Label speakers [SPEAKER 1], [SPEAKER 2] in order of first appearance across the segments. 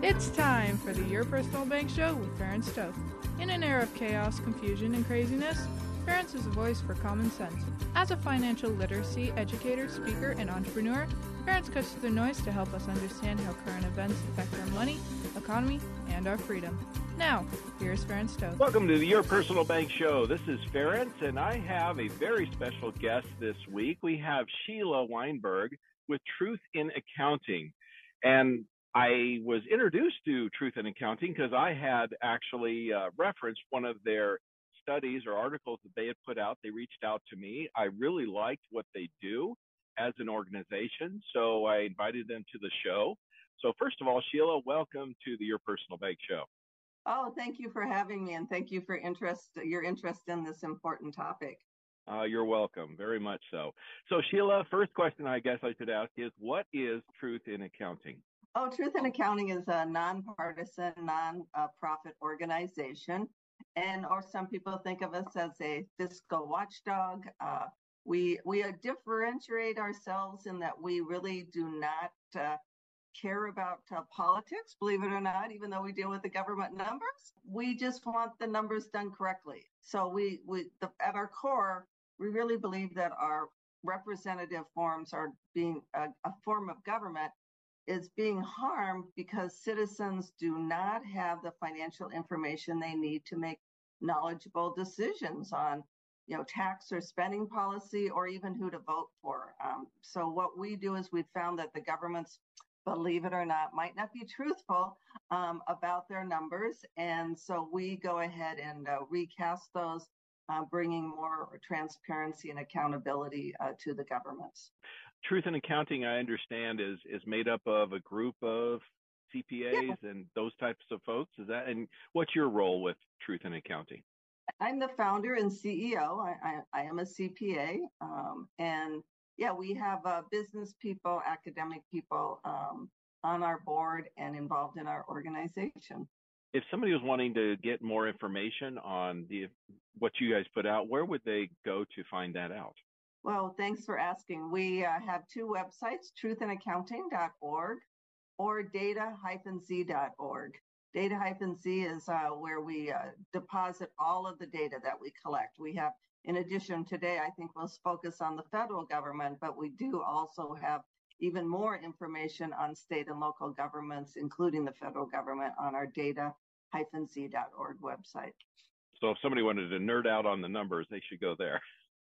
[SPEAKER 1] It's time for the Your Personal Bank Show with Ferenc Toth. In an era of chaos, confusion, and craziness, Ferenc is a voice for common sense. As a financial literacy educator, speaker, and entrepreneur, Ferenc cuts through the noise to help us understand how current events affect our money, economy, and our freedom. Now, here's Ferenc Toth.
[SPEAKER 2] Welcome to the Your Personal Bank Show. This is Ferenc, and I have a very special guest this week. We have Sheila Weinberg with Truth in Accounting. And I was introduced to Truth in Accounting because I had actually uh, referenced one of their studies or articles that they had put out. They reached out to me. I really liked what they do as an organization, so I invited them to the show. So, first of all, Sheila, welcome to the Your Personal Bank Show.
[SPEAKER 3] Oh, thank you for having me, and thank you for interest your interest in this important topic.
[SPEAKER 2] Uh, you're welcome, very much so. So, Sheila, first question I guess I should ask is, what is Truth in Accounting?
[SPEAKER 3] Oh, Truth in Accounting is a nonpartisan, non-profit organization, and or some people think of us as a fiscal watchdog. Uh, we we differentiate ourselves in that we really do not uh, care about uh, politics, believe it or not, even though we deal with the government numbers. We just want the numbers done correctly. So we we the, at our core, we really believe that our representative forms are being a, a form of government is being harmed because citizens do not have the financial information they need to make knowledgeable decisions on you know tax or spending policy or even who to vote for. Um, so what we do is we've found that the governments believe it or not might not be truthful um, about their numbers. And so we go ahead and uh, recast those uh, bringing more transparency and accountability uh, to the governments
[SPEAKER 2] Truth in Accounting, I understand, is is made up of a group of CPAs yeah. and those types of folks. Is that and what's your role with Truth in Accounting?
[SPEAKER 3] I'm the founder and CEO. I, I, I am a CPA, um, and yeah, we have uh, business people, academic people um, on our board and involved in our organization.
[SPEAKER 2] If somebody was wanting to get more information on the what you guys put out, where would they go to find that out?
[SPEAKER 3] Well, thanks for asking. We uh, have two websites, truthinaccounting.org or data-z.org. Data-z is uh, where we uh, deposit all of the data that we collect. We have, in addition, today I think we'll focus on the federal government, but we do also have even more information on state and local governments, including the federal government, on our data-z.org website.
[SPEAKER 2] So if somebody wanted to nerd out on the numbers, they should go there.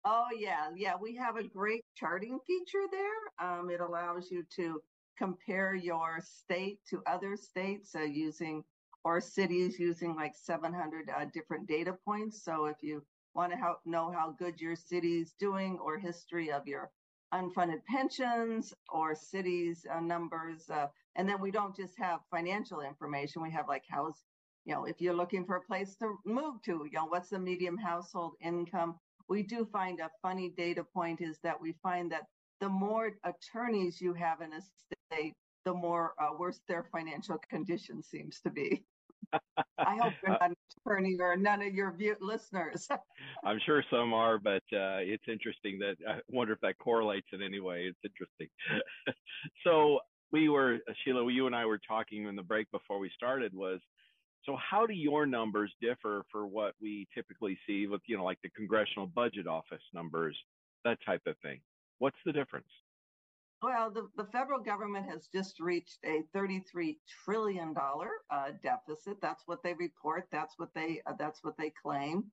[SPEAKER 3] Oh yeah, yeah. We have a great charting feature there. Um, it allows you to compare your state to other states uh, using or cities using like 700 uh, different data points. So if you want to help know how good your city is doing or history of your unfunded pensions or cities uh, numbers, uh, and then we don't just have financial information. We have like how's you know if you're looking for a place to move to, you know what's the medium household income we do find a funny data point is that we find that the more attorneys you have in a state, the more uh, worse their financial condition seems to be. I hope you're not an attorney or none of your view- listeners.
[SPEAKER 2] I'm sure some are, but uh, it's interesting that I wonder if that correlates in any way. It's interesting. so we were, Sheila, you and I were talking in the break before we started was so how do your numbers differ for what we typically see with, you know, like the Congressional Budget Office numbers, that type of thing? What's the difference?
[SPEAKER 3] Well, the, the federal government has just reached a $33 trillion uh, deficit. That's what they report. That's what they uh, that's what they claim.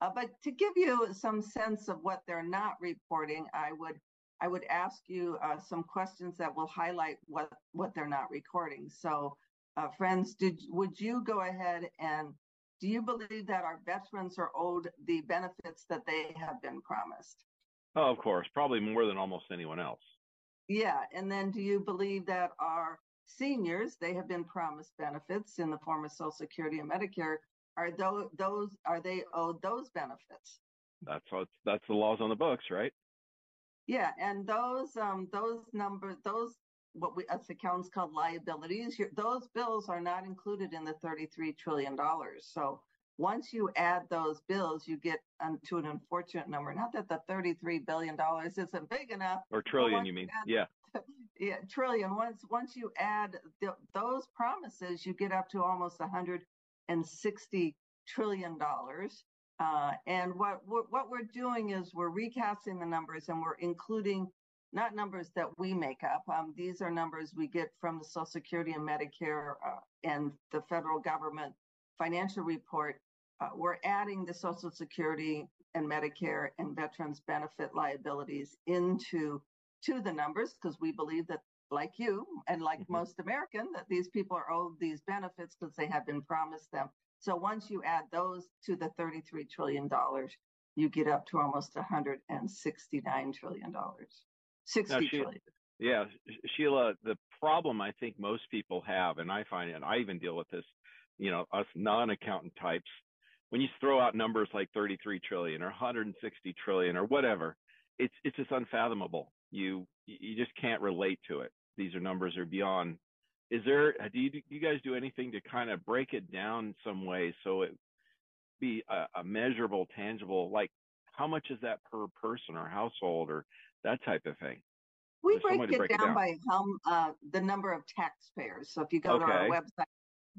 [SPEAKER 3] Uh, but to give you some sense of what they're not reporting, I would I would ask you uh, some questions that will highlight what what they're not recording. So uh, Ferenc, did would you go ahead and do you believe that our veterans are owed the benefits that they have been promised?
[SPEAKER 2] Oh, of course, probably more than almost anyone else.
[SPEAKER 3] Yeah, and then do you believe that our seniors, they have been promised benefits in the form of Social Security and Medicare, are those, those are they owed those benefits?
[SPEAKER 2] That's what that's the laws on the books, right?
[SPEAKER 3] Yeah, and those um those numbers those what we as accountants called liabilities, those bills are not included in the 33 trillion dollars. So once you add those bills, you get um, to an unfortunate number. Not that the 33 billion dollars isn't big enough.
[SPEAKER 2] Or trillion, you mean?
[SPEAKER 3] Add,
[SPEAKER 2] yeah.
[SPEAKER 3] Yeah, trillion. Once once you add the, those promises, you get up to almost 160 trillion dollars. Uh, and what what we're doing is we're recasting the numbers and we're including not numbers that we make up. Um, these are numbers we get from the Social Security and Medicare uh, and the federal government financial report. Uh, we're adding the Social Security and Medicare and veterans benefit liabilities into to the numbers because we believe that, like you and like mm-hmm. most American, that these people are owed these benefits because they have been promised them. So once you add those to the 33 trillion dollars, you get up to almost 169 trillion dollars. 60 now, she.
[SPEAKER 2] Yeah, Sheila, the problem I think most people have, and I find it, I even deal with this, you know, us non-accountant types, when you throw out numbers like 33 trillion or 160 trillion or whatever, it's it's just unfathomable. You you just can't relate to it. These are numbers are beyond. Is there do you, do you guys do anything to kind of break it down some way so it be a, a measurable, tangible, like how much is that per person or household or that type of thing?
[SPEAKER 3] We break it, break, it down, by how uh, the number of taxpayers. So if you go okay. to our website,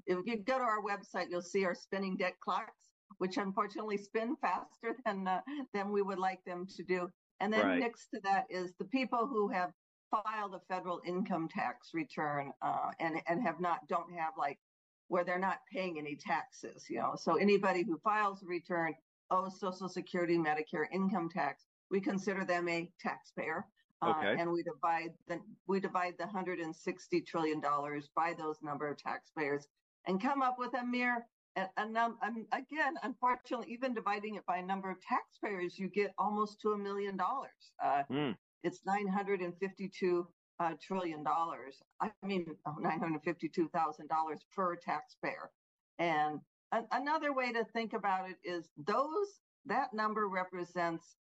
[SPEAKER 3] if you go to our website, you'll see our spinning debt clocks, which unfortunately spin faster than uh, than we would like them to do. And then right. next to that is the people who have filed a federal income tax return uh, and and have not don't have like where they're not paying any taxes. You know, so anybody who files a return owes Social Security, Medicare, income tax we consider them a taxpayer. Uh, okay. and we divide the we divide the 160 trillion dollars by those number of taxpayers and come up with a mere a, a num again unfortunately even dividing it by a number of taxpayers you get almost to a million dollars uh, mm. it's 952 uh, trillion dollars i mean oh, 952 thousand dollars per taxpayer and a- another way to think about it is those that number represents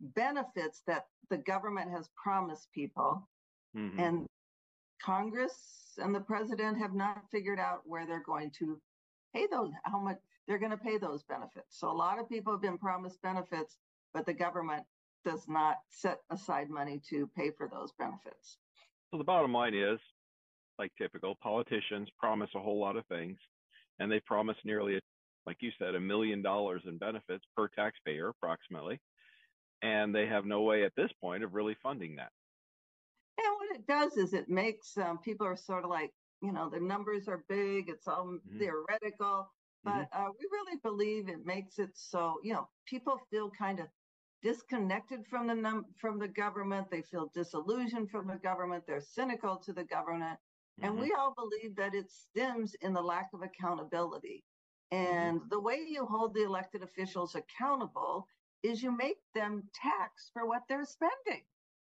[SPEAKER 3] benefits that the government has promised people. Mm-hmm. And Congress and the president have not figured out where they're going to pay those, how much they're going to pay those benefits. So a lot of people have been promised benefits, but the government does not set aside money to pay for those benefits.
[SPEAKER 2] So the bottom line is, like typical, politicians promise a whole lot of things, and they promise nearly, like you said, a million dollars in benefits per taxpayer, approximately and they have no way at this point of really funding that.
[SPEAKER 3] And what it does is it makes um, people are sort of like, you know, the numbers are big, it's all mm-hmm. theoretical, but mm-hmm. uh, we really believe it makes it so, you know, people feel kind of disconnected from the num- from the government. They feel disillusioned from the government. They're cynical to the government, mm-hmm. and we all believe that it stems in the lack of accountability. Mm-hmm. And the way you hold the elected officials accountable is you make them tax for what they're spending.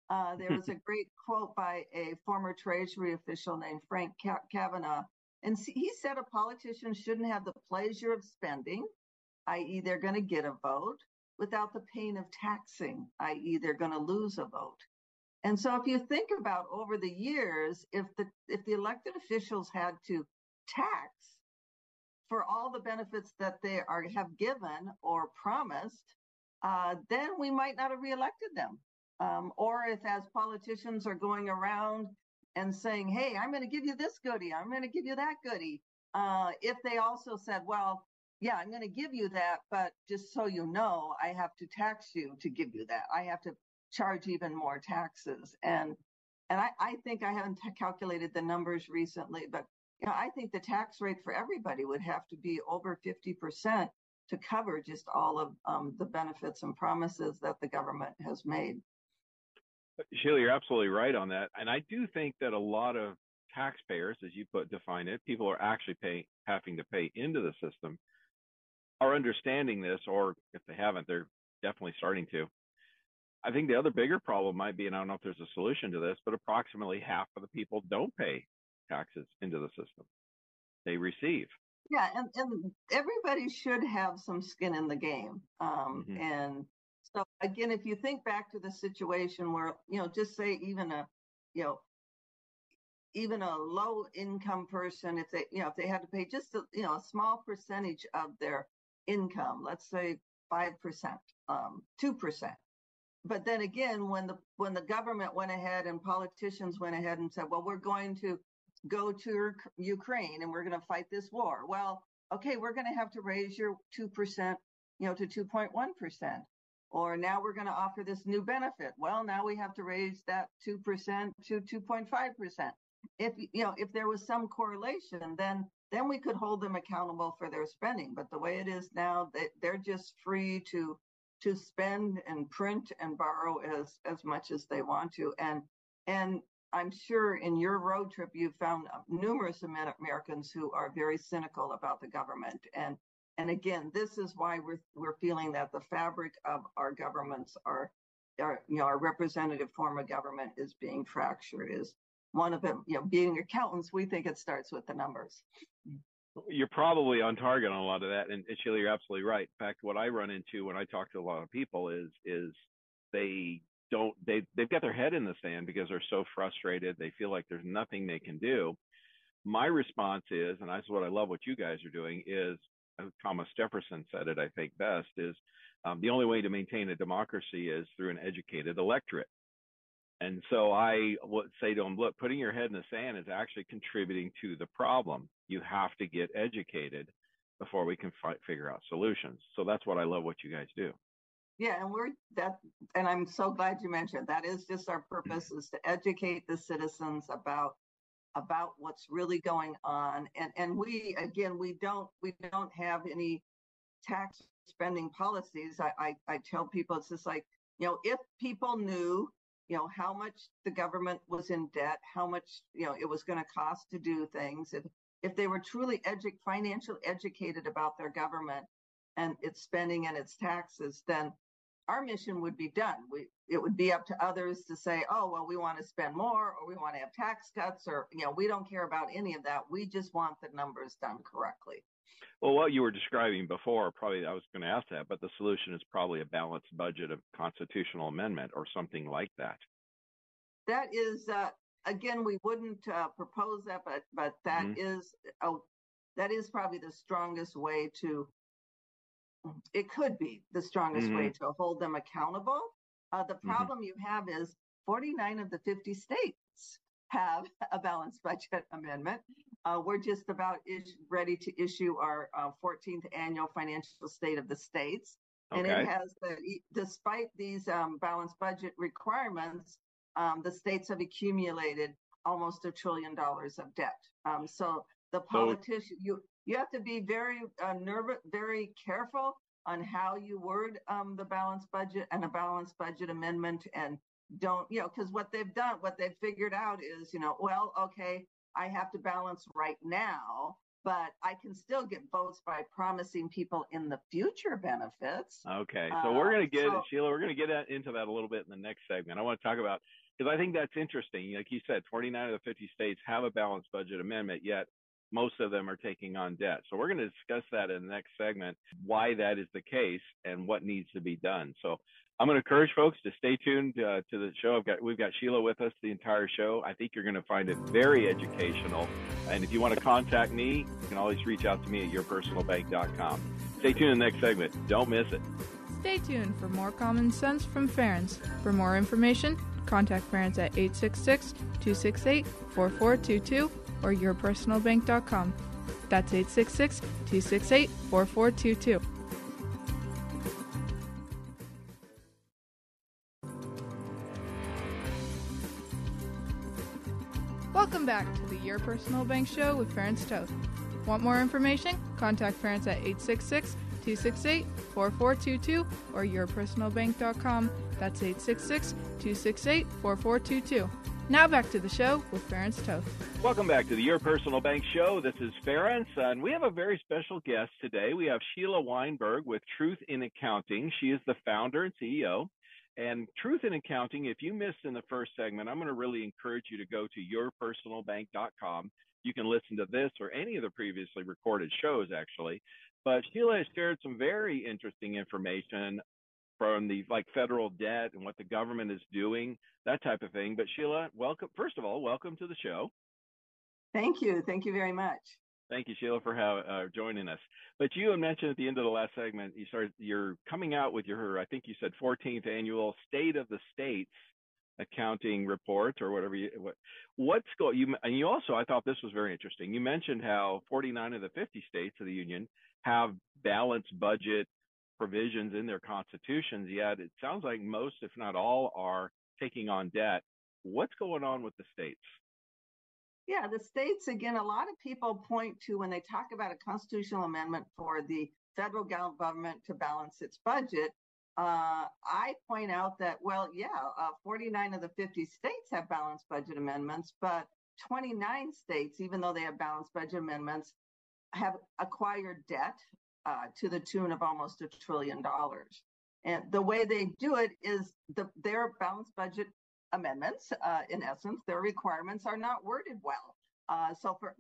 [SPEAKER 3] Uh, there was a great quote by a former Treasury official named Frank Kavanaugh, and he said a politician shouldn't have the pleasure of spending, i.e., they're going to get a vote, without the pain of taxing, i.e., they're going to lose a vote. And so, if you think about over the years, if the if the elected officials had to tax for all the benefits that they are have given or promised, uh, then we might not have reelected them. Um, or if, as politicians are going around and saying, hey, I'm going to give you this goodie, I'm going to give you that goodie, uh, if they also said, well, yeah, I'm going to give you that, but just so you know, I have to tax you to give you that. I have to charge even more taxes. And and I, I think I haven't calculated the numbers recently, but you know, I think the tax rate for everybody would have to be over 50% to cover just all of um, the benefits and promises that the government has made.
[SPEAKER 2] Sheila, you're absolutely right on that. And I do think that a lot of taxpayers, as you put define it, people are actually having to pay into the system, are understanding this, or if they haven't, they're definitely starting to. I think the other bigger problem might be, and I don't know if there's a solution to this, but approximately half of the people don't pay taxes into the system. They receive.
[SPEAKER 3] Yeah, and, and everybody should have some skin in the game. Um, mm-hmm. And so again, if you think back to the situation where, you know, just say even a, you know, even a low income person, if they, you know, if they had to pay just a, you know, a small percentage of their income, let's say 5%, um, 2%. But then again, when the, when the government went ahead and politicians went ahead and said, well, we're going to go to Ukraine and we're going to fight this war. Well, okay, we're going to have to raise your 2%, you know, to 2.1%. Or now we're going to offer this new benefit. Well, now we have to raise that 2% to 2.5%. If, you know, if there was some correlation, then, then we could hold them accountable for their spending. But the way it is now, they, they're just free to, to spend and print and borrow as, as much as they want to. And, and I'm sure in your road trip, you found numerous Americans who are very cynical about the government. And, and again, this is why we're, we're feeling that the fabric of our governments are, are, you know, our representative form of government is being fractured is one of them, you know, being accountants, we think it starts with the numbers.
[SPEAKER 2] You're probably on target on a lot of that. And Sheila, you're absolutely right. In fact, what I run into when I talk to a lot of people is, is they don't they they've got their head in the sand because they're so frustrated. They feel like there's nothing they can do. My response is, and that's what I love what you guys are doing, is uh, Thomas Jefferson said it, I think best, is um, the only way to maintain a democracy is through an educated electorate. And so I would say to them, look, putting your head in the sand is actually contributing to the problem. You have to get educated before we can fi- figure out solutions. So that's what I love what you guys do.
[SPEAKER 3] Yeah, and we're that, and I'm so glad you mentioned that is just our purpose is to educate the citizens about about what's really going on, and and we again we don't we don't have any tax spending policies. I I, I tell people it's just like you know if people knew you know how much the government was in debt, how much you know it was going to cost to do things, if if they were truly edu- financially educated about their government and its spending and its taxes, then our mission would be done. We, it would be up to others to say, oh, well, we want to spend more or we want to have tax cuts or, you know, we don't care about any of that. We just want the numbers done correctly.
[SPEAKER 2] Well, what you were describing before, probably I was going to ask that, but the solution is probably a balanced budget of constitutional amendment or something like that.
[SPEAKER 3] That is, uh, again, we wouldn't uh, propose that, but but that mm-hmm. is a, that is probably the strongest way to it could be the strongest mm-hmm. way to hold them accountable. Uh, the mm-hmm. problem mm-hmm. you have is 49 of the 50 states have a balanced budget amendment. Uh, we're just about is- ready to issue our uh, 14th annual financial state of the states. Okay. And it has, the, despite these um, balanced budget requirements, um, the states have accumulated almost a trillion dollars of debt. Um, so the politician, so, you you have to be very uh, nervous, very careful on how you word um, the balanced budget and a balanced budget amendment and don't, you know, because what they've done, what they've figured out is, you know, well, okay, I have to balance right now, but I can still get votes by promising people in the future benefits.
[SPEAKER 2] Okay, so uh, we're going to get so, Sheila. We're going to get into that a little bit in the next segment. I want to talk about because I think that's interesting. Like you said, 29 of the 50 states have a balanced budget amendment, yet most of them are taking on debt. So we're going to discuss that in the next segment, why that is the case and what needs to be done. So I'm going to encourage folks to stay tuned uh, to the show. I've got, we've got Sheila with us the entire show. I think you're going to find it very educational. And if you want to contact me, you can always reach out to me at yourpersonalbank.com. Stay tuned in the next segment. Don't miss it.
[SPEAKER 1] Stay tuned for more common sense from Ferenc. For more information, contact Ferenc at 866 268 4422 or yourpersonalbank.com. That's 866 268 4422. Welcome back to the Your Personal Bank Show with Ferenc Toth. Want more information? Contact Ferenc at 866 268 4422 or yourpersonalbank.com. That's 866 268 4422. Now back to the show with Ferenc Toth.
[SPEAKER 2] Welcome back to the Your Personal Bank Show. This is Ferenc, and we have a very special guest today. We have Sheila Weinberg with Truth in Accounting. She is the founder and CEO. And Truth in Accounting, if you missed in the first segment, I'm going to really encourage you to go to yourpersonalbank.com. You can listen to this or any of the previously recorded shows, actually. But Sheila has shared some very interesting information from the like federal debt and what the government is doing, that type of thing. But Sheila, welcome. First of all, welcome to the show.
[SPEAKER 3] Thank you. Thank you very much.
[SPEAKER 2] Thank you, Sheila, for how, uh, joining us. But you had mentioned at the end of the last segment, you started, you're coming out with your, I think you said 14th annual State of the States accounting report or whatever you, what, what's going, you, and you also, I thought this was very interesting. You mentioned how 49 of the 50 states of the union have balanced budget provisions in their constitutions, yet it sounds like most, if not all, are taking on debt. What's going on with the states?
[SPEAKER 3] Yeah, the states, again, a lot of people point to when they talk about a constitutional amendment for the federal government to balance its budget. Uh, I point out that, well, yeah, uh, 49 of the 50 states have balanced budget amendments, but 29 states, even though they have balanced budget amendments, have acquired debt to the tune of almost a trillion dollars. And the way they do it is the, their balanced budget amendments, uh, in essence, their requirements are not worded well. Uh, so for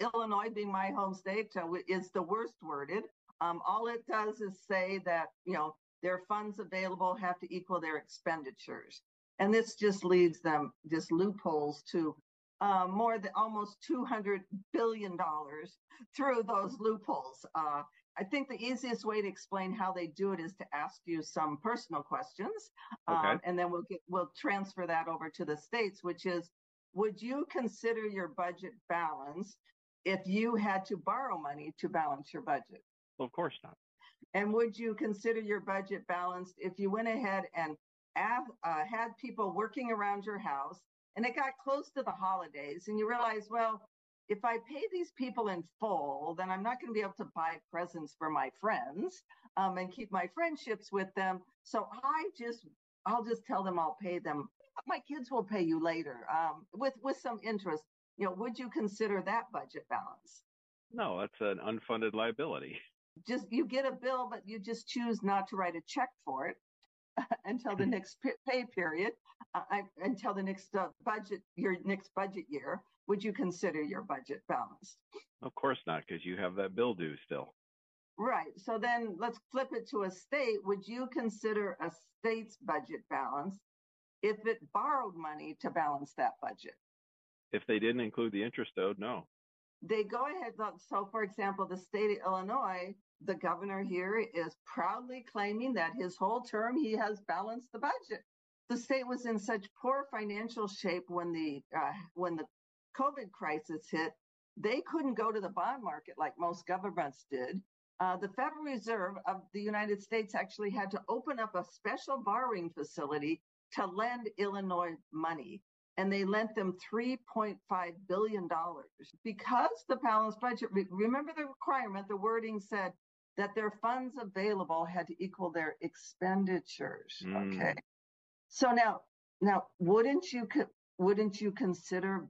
[SPEAKER 3] Illinois being my home state uh, is the worst worded. Um, all it does is say that, you know, their funds available have to equal their expenditures. And this just leads them, just loopholes to uh, more than almost $200 billion through those loopholes. Uh, I think the easiest way to explain how they do it is to ask you some personal questions, okay. um, and then we'll get we'll transfer that over to the states. Which is, would you consider your budget balanced if you had to borrow money to balance your budget?
[SPEAKER 2] Well, of course not.
[SPEAKER 3] And would you consider your budget balanced if you went ahead and have, uh, had people working around your house and it got close to the holidays and you realize, well, if I pay these people in full, then I'm not going to be able to buy presents for my friends um, and keep my friendships with them. So I just, I'll just tell them I'll pay them. My kids will pay you later um, with with some interest. You know, would you consider that budget balance?
[SPEAKER 2] No, that's an unfunded liability.
[SPEAKER 3] Just you get a bill, but you just choose not to write a check for it until the next pay period, uh, until the next uh, budget, your next budget year would you consider your budget balanced?
[SPEAKER 2] Of course not, because you have that bill due still.
[SPEAKER 3] Right. So then let's flip it to a state. Would you consider a state's budget balanced if it borrowed money to balance that budget?
[SPEAKER 2] If they didn't include the interest owed, no.
[SPEAKER 3] They go ahead. So, for example, the state of Illinois, the governor here is proudly claiming that his whole term he has balanced the budget. The state was in such poor financial shape when the uh, when the COVID crisis hit, they couldn't go to the bond market like most governments did. Uh, the Federal Reserve of the United States actually had to open up a special borrowing facility to lend Illinois money. And they lent them $3.5 billion because the balanced budget, remember the requirement, the wording said that their funds available had to equal their expenditures. Mm. Okay. So now, now, wouldn't you, wouldn't you consider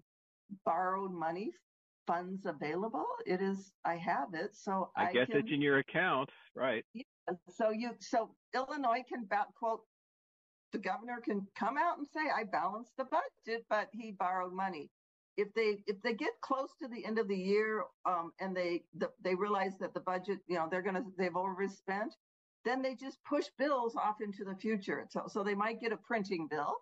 [SPEAKER 3] borrowed money funds available. It is, I have it. So
[SPEAKER 2] I,
[SPEAKER 3] I
[SPEAKER 2] guess can, it's in your account, right?
[SPEAKER 3] Yeah, so you, so Illinois can quote, the governor can come out and say, I balanced the budget, but he borrowed money. If they, if they get close to the end of the year, um, and they, the, they realize that the budget, you know, they're going to, they've overspent, then they just push bills off into the future. So, so they might get a printing bill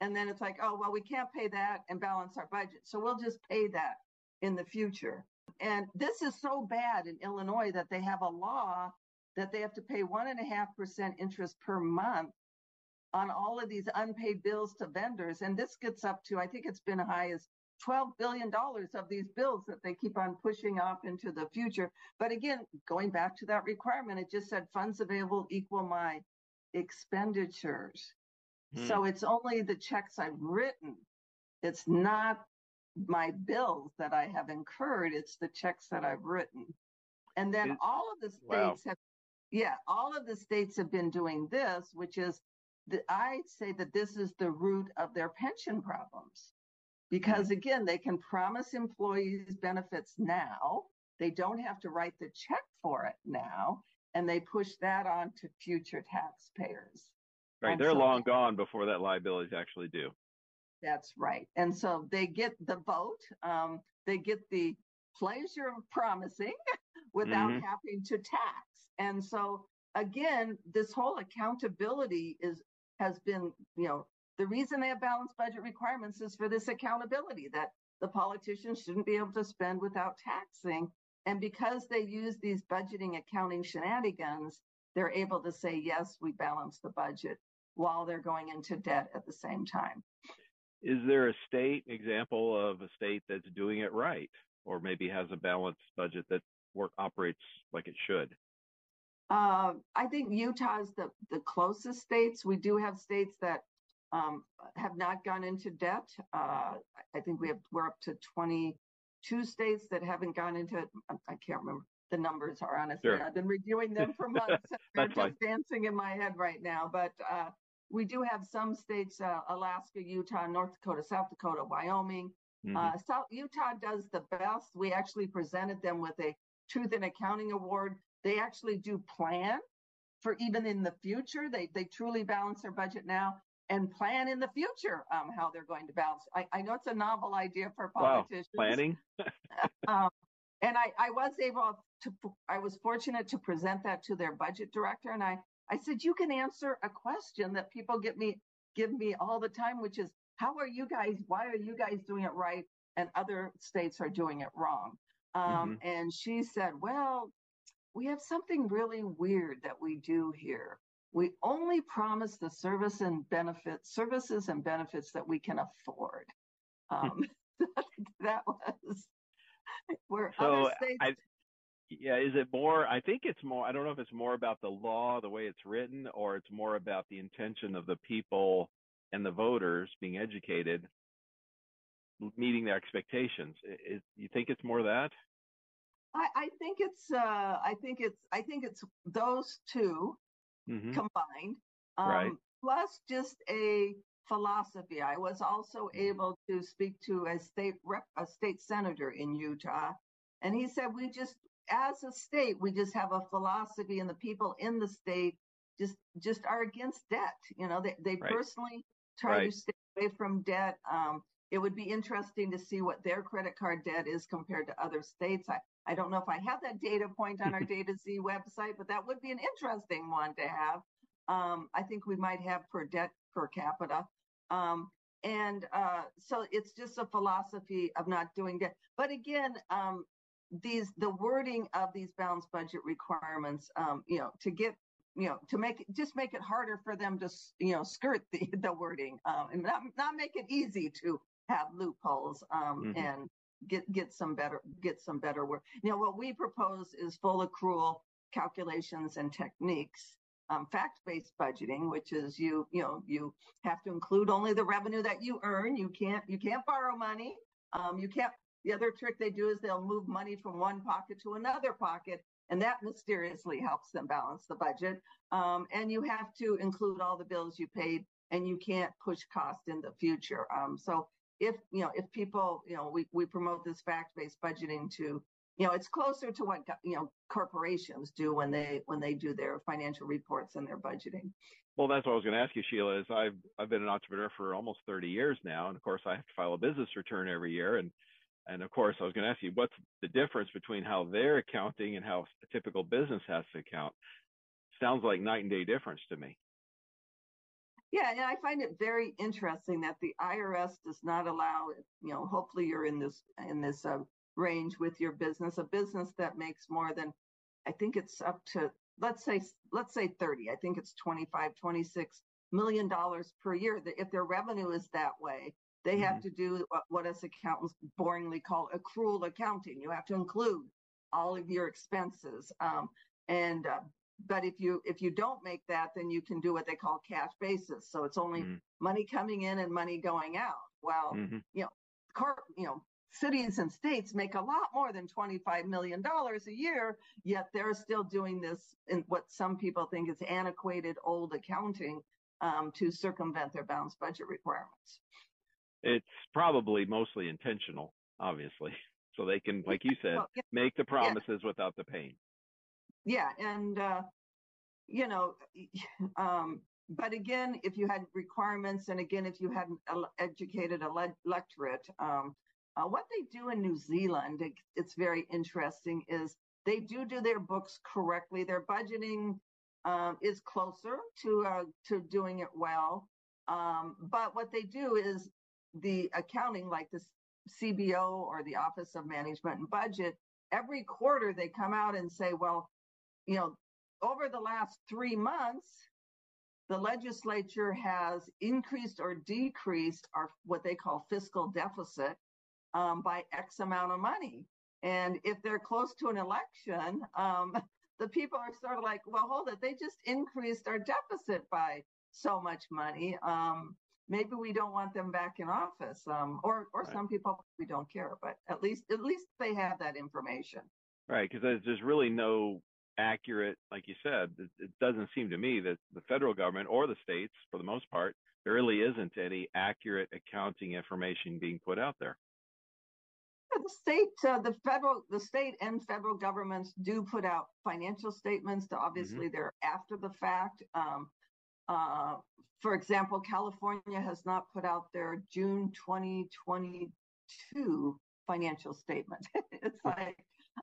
[SPEAKER 3] and then it's like, oh, well, we can't pay that and balance our budget. So we'll just pay that in the future. And this is so bad in Illinois that they have a law that they have to pay one and a half percent interest per month on all of these unpaid bills to vendors. And this gets up to, I think it's been as high as $12 billion of these bills that they keep on pushing off into the future. But again, going back to that requirement, it just said funds available equal my expenditures. So it's only the checks I've written. It's not my bills that I have incurred. It's the checks that I've written. And then all of the states wow. have, yeah, all of the states have been doing this, which is the, I'd say that this is the root of their pension problems. Because hmm. again, they can promise employees benefits now. They don't have to write the check for it now. And they push that on to future taxpayers.
[SPEAKER 2] Right, they're long gone before that liability is actually due.
[SPEAKER 3] That's right. And so they get the vote, um, they get the pleasure of promising without
[SPEAKER 2] Mhm.
[SPEAKER 3] having to tax. And so again, this whole accountability is has been, you know, the reason they have balanced budget requirements is for this accountability that the politicians shouldn't be able to spend without taxing. And because they use these budgeting accounting shenanigans, they're able to say, yes, we balance the budget while they're going into debt at the same time.
[SPEAKER 2] Is there a state example of a state that's doing it right, or maybe has a balanced budget that work operates like it should?
[SPEAKER 3] Uh, I think Utah is the, the closest states. We do have states that um, have not gone into debt. Uh, I think we have we're up to 22 states that haven't gone into. I I can't remember the numbers are honestly.
[SPEAKER 2] Sure.
[SPEAKER 3] I've been reviewing them for months. they're
[SPEAKER 2] That's fine.
[SPEAKER 3] just dancing in my head right now. But uh, we do have some states: uh, Alaska, Utah, North Dakota, South Dakota, Wyoming.
[SPEAKER 2] Mhm.
[SPEAKER 3] Uh, South Utah does the best. We actually presented them with a Truth in Accounting Award. They actually do plan for even in the future. They they truly balance their budget now and plan in the future um, how they're going to balance. I, I know it's a novel idea for politicians.
[SPEAKER 2] wow, planning.
[SPEAKER 3] Um, and I, I was able to, I was fortunate to present that to their budget director. And I, I said, you can answer a question that people get me, give me all the time, which is, how are you guys, why are you guys doing it right? And other states are doing it wrong. Um, And she said, well, we have something really weird that we do here. We only promise the service and benefits, services and benefits that we can afford. Um, that was where
[SPEAKER 2] So,
[SPEAKER 3] other states.
[SPEAKER 2] I- Yeah, is it more? I think it's more. I don't know if it's more about the law, the way it's written, or it's more about the intention of the people and the voters being educated, meeting their expectations. Is, you think it's more that?
[SPEAKER 3] I, I think it's. Uh, I think it's. I think it's those 2
[SPEAKER 2] hmm
[SPEAKER 3] combined. Um,
[SPEAKER 2] Right.
[SPEAKER 3] Plus, just a philosophy. I was also
[SPEAKER 2] Mm-hmm.
[SPEAKER 3] able to speak to a state rep, a state senator in Utah, and he said we just, as a state, we just have a philosophy, and the people in the state just just are against debt. You know, they they
[SPEAKER 2] Right.
[SPEAKER 3] personally try
[SPEAKER 2] Right.
[SPEAKER 3] to stay away from debt. Um, it would be interesting to see what their credit card debt is compared to other states. I, I don't know if I have that data point on our Data Z website, but that would be an interesting one to have. Um, I think we might have per debt per capita. Um, and uh, so it's just a philosophy of not doing that. But again, um, these the wording of these balanced budget requirements, um, you know, to get you know to make it just make it harder for them to you know skirt the the wording um, and not not make it easy to have loopholes um,
[SPEAKER 2] Mhm.
[SPEAKER 3] and get get some better get some better work. You know what we propose is full accrual calculations and techniques. Um, fact-based budgeting, which is you you know you have to include only the revenue that you earn. You can't you can't borrow money. Um, you can't. The other trick they do is they'll move money from one pocket to another pocket, and that mysteriously helps them balance the budget. Um, and you have to include all the bills you paid, and you can't push cost in the future. Um, so if you know if people you know we, we promote this fact-based budgeting to you know it's closer to what you know corporations do when they when they do their financial reports and their budgeting
[SPEAKER 2] Well, that's what I was going to ask you, Sheila. Is I've I've been an entrepreneur for almost 30 years now, and of course I have to file a business return every year, and and of course I was going to ask you what's the difference between how they're accounting and how a typical business has to account. Sounds like night and day difference to me.
[SPEAKER 3] yeah and i find it very interesting that the irs does not allow you know hopefully you're in this in this uh, range with your business a business that makes more than i think it's up to let's say let's say 30 i think it's 25 26 million dollars per year. That if their revenue is that way they have to do what, what us accountants boringly call accrual accounting. You have to include all of your expenses um, and uh, but if you if you don't make that then you can do what they call cash basis. So it's only
[SPEAKER 2] Mhm.
[SPEAKER 3] money coming in and money going out. Well
[SPEAKER 2] Mhm.
[SPEAKER 3] car, you know, cities and states make a lot more than $25 million a year, yet they're still doing this in what some people think is antiquated old accounting um, to circumvent their balanced budget requirements.
[SPEAKER 2] It's probably mostly intentional, obviously, so they can, like you said,
[SPEAKER 3] Well, yeah,
[SPEAKER 2] make the promises without the pain.
[SPEAKER 3] yeah, and uh, you know, um, but again, if you had requirements, and again, if you had an educated a electorate, um, uh, what they do in New Zealand, it, it's very interesting, is they do do their books correctly. Their budgeting um, is closer to uh, to doing it well. Um, but what they do is the accounting, like the CBO or the Office of Management and Budget, every quarter they come out and say, well, you know, over the last three months, the legislature has increased or decreased our what they call fiscal deficit by X amount of money. And if they're close to an election, um, the people are sort of like, well, hold it, they just increased our deficit by so much money. Um, maybe we don't want them back in office, um, or or right. some people we don't care, but at least at least they have that information.
[SPEAKER 2] Right, because there's really no accurate, like you said, it, it doesn't seem to me that the federal government or the states, for the most part, there really isn't any accurate accounting information being put out there.
[SPEAKER 3] The state, uh, the federal, the state and federal governments do put out financial statements. To obviously, mm-hmm. they're after the fact. Um, uh, for example, California has not put out their June 2022 financial statement. it's like,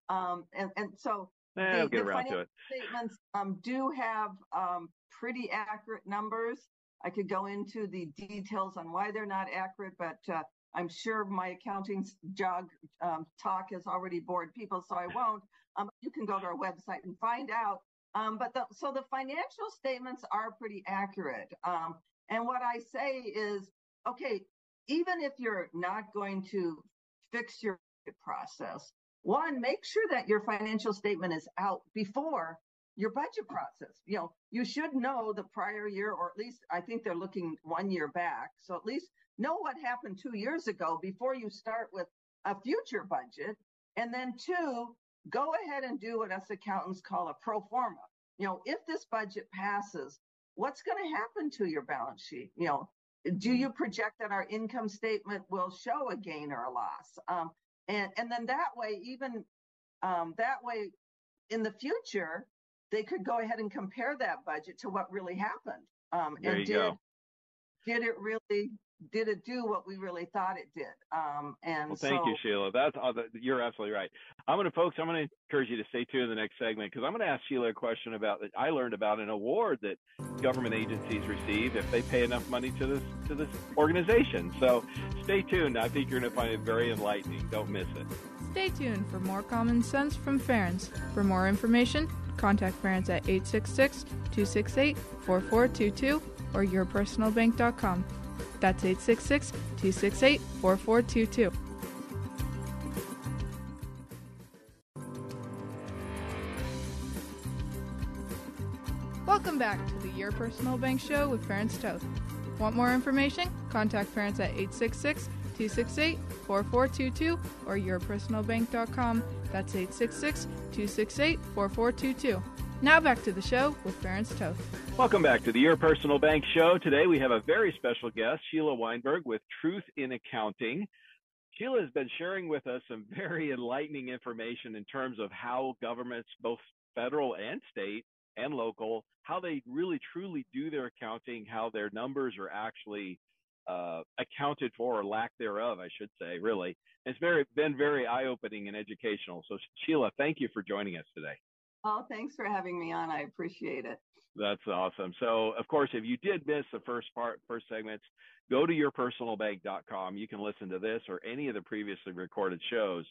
[SPEAKER 3] um, and and so
[SPEAKER 2] Eh, the, the it.
[SPEAKER 3] Statements um, do have um, pretty accurate numbers. I could go into the details on why they're not accurate, but uh, I'm sure my accounting jog um, talk has already bored people, so I won't. Um, you can go to our website and find out. Um, but the, so the financial statements are pretty accurate. Um, and what I say is, okay, even if you're not going to fix your process, one, make sure that your financial statement is out before your budget process. You know, you should know the prior year, or at least I think they're looking one year back. So at least know what happened two years ago before you start with a future budget. And then two, go ahead and do what us accountants call a pro forma. You know, if this budget passes, what's going to happen to your balance sheet? You know, do you project that our income statement will show a gain or a loss? Um, and and then that way even um, that way in the future they could go ahead and compare that budget to what really happened
[SPEAKER 2] um, there
[SPEAKER 3] and
[SPEAKER 2] you
[SPEAKER 3] did
[SPEAKER 2] go.
[SPEAKER 3] did it really did it do what we really thought it did? Um, and
[SPEAKER 2] well, thank
[SPEAKER 3] so,
[SPEAKER 2] you, Sheila. That's uh, you're absolutely right. I'm going to, folks. I'm going to encourage you to stay tuned in the next segment because I'm going to ask Sheila a question about that I learned about an award that government agencies receive if they pay enough money to this to this organization. So stay tuned. I think you're going to find it very enlightening. Don't miss it.
[SPEAKER 1] Stay tuned for more common sense from Ferenc. For more information, contact Ferenc at 866 268 4422 or yourpersonalbank.com. That's 866 268 4422. Welcome back to the Your Personal Bank Show with Ferenc Toth. Want more information? Contact Ferenc at 866 268 4422 or yourpersonalbank.com. That's 866 268 4422. Now back to the show with Ferenc Toth.
[SPEAKER 2] Welcome back to the Your Personal Bank Show. Today we have a very special guest, Sheila Weinberg with Truth in Accounting. Sheila has been sharing with us some very enlightening information in terms of how governments, both federal and state and local, how they really truly do their accounting, how their numbers are actually uh, accounted for or lack thereof, I should say, really. It's very been very eye-opening and educational. So Sheila, thank you for joining us today.
[SPEAKER 3] Oh, thanks for having me on. I appreciate it.
[SPEAKER 2] That's awesome. So, of course, if you did miss the first part, first segments, go to yourpersonalbank.com. You can listen to this or any of the previously recorded shows.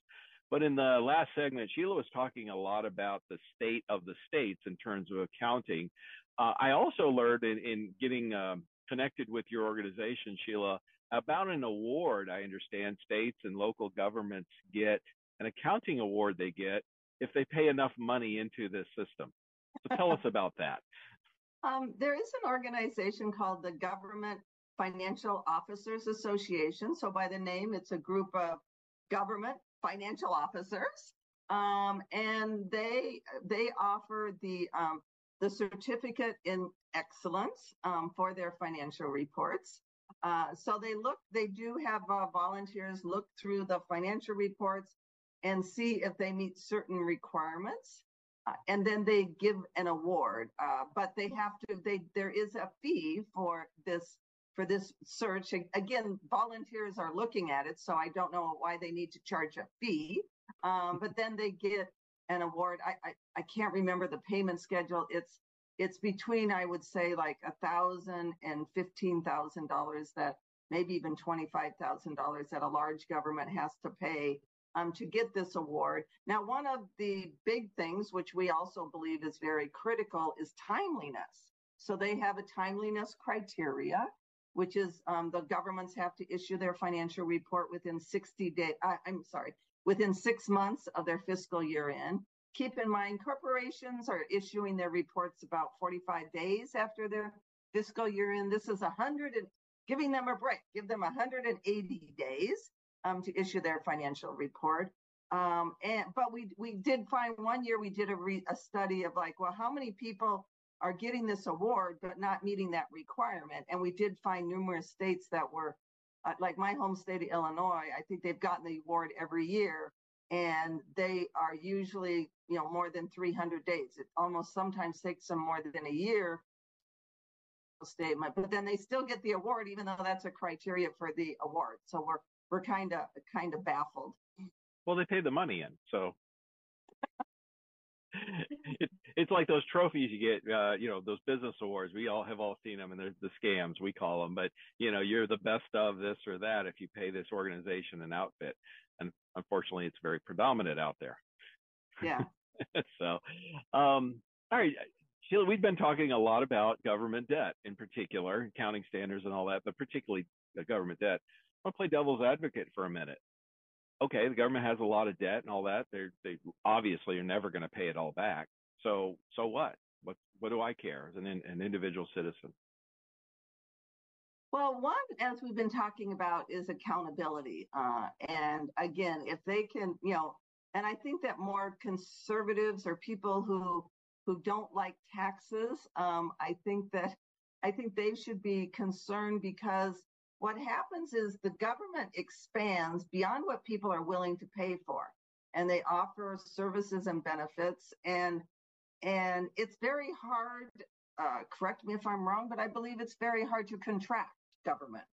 [SPEAKER 2] But in the last segment, Sheila was talking a lot about the state of the states in terms of accounting. Uh, I also learned in, in getting um, connected with your organization, Sheila, about an award I understand states and local governments get, an accounting award they get if they pay enough money into this system. So tell us about that.
[SPEAKER 3] Um, there is an organization called the Government Financial Officers Association. So by the name, it's a group of government financial officers, um, and they they offer the um, the certificate in excellence um, for their financial reports. Uh, so they look, they do have uh, volunteers look through the financial reports and see if they meet certain requirements. uh, and then they give an award. Uh, but they have to. They there is a fee for this for this search. Again, volunteers are looking at it, so I don't know why they need to charge a fee. Um, but then they get an award. I, I I can't remember the payment schedule. It's it's between I would say like a thousand and fifteen thousand dollars that maybe even twenty five thousand dollars that a large government has to pay um, to get this award. Now, one of the big things, which we also believe is very critical, is timeliness. So they have a timeliness criteria, which is um, the governments have to issue their financial report within 60 days. I'm sorry, within six months of their fiscal year end. Keep in mind, corporations are issuing their reports about 45 days after their fiscal year end. This is 100 and giving them a break. Give them 180 days um, to issue their financial report. Um, and but we we did find one year we did a, re, a study of like, well, how many people are getting this award but not meeting that requirement? And we did find numerous states that were uh, like my home state of Illinois. I think they've gotten the award every year, and they are usually you know more than 300 days it almost sometimes takes them more than a year statement but then they still get the award even though that's a criteria for the award so we're we're kind of kind of baffled.
[SPEAKER 2] Well they pay the money in so it, it's like those trophies you get uh you know those business awards we all have all seen them and there's the scams we call them but you know you're the best of this or that if you pay this organization an outfit and unfortunately it's very predominant out there.
[SPEAKER 3] Yeah.
[SPEAKER 2] So, um, all right, Sheila, we've been talking a lot about government debt in particular, accounting standards and all that, but particularly the government debt. I want to play devil's advocate for a minute. Okay, the government has a lot of debt and all that. They're, they obviously are never going to pay it all back. So, so what? What, what do I care as an, an individual citizen?
[SPEAKER 3] Well, one, as we've been talking about, is accountability. Uh, and again, if they can, you know, and I think that more conservatives or people who who don't like taxes, um, I think that I think they should be concerned because what happens is the government expands beyond what people are willing to pay for, and they offer services and benefits, and and it's very hard. Uh, correct me if I'm wrong, but I believe it's very hard to contract government.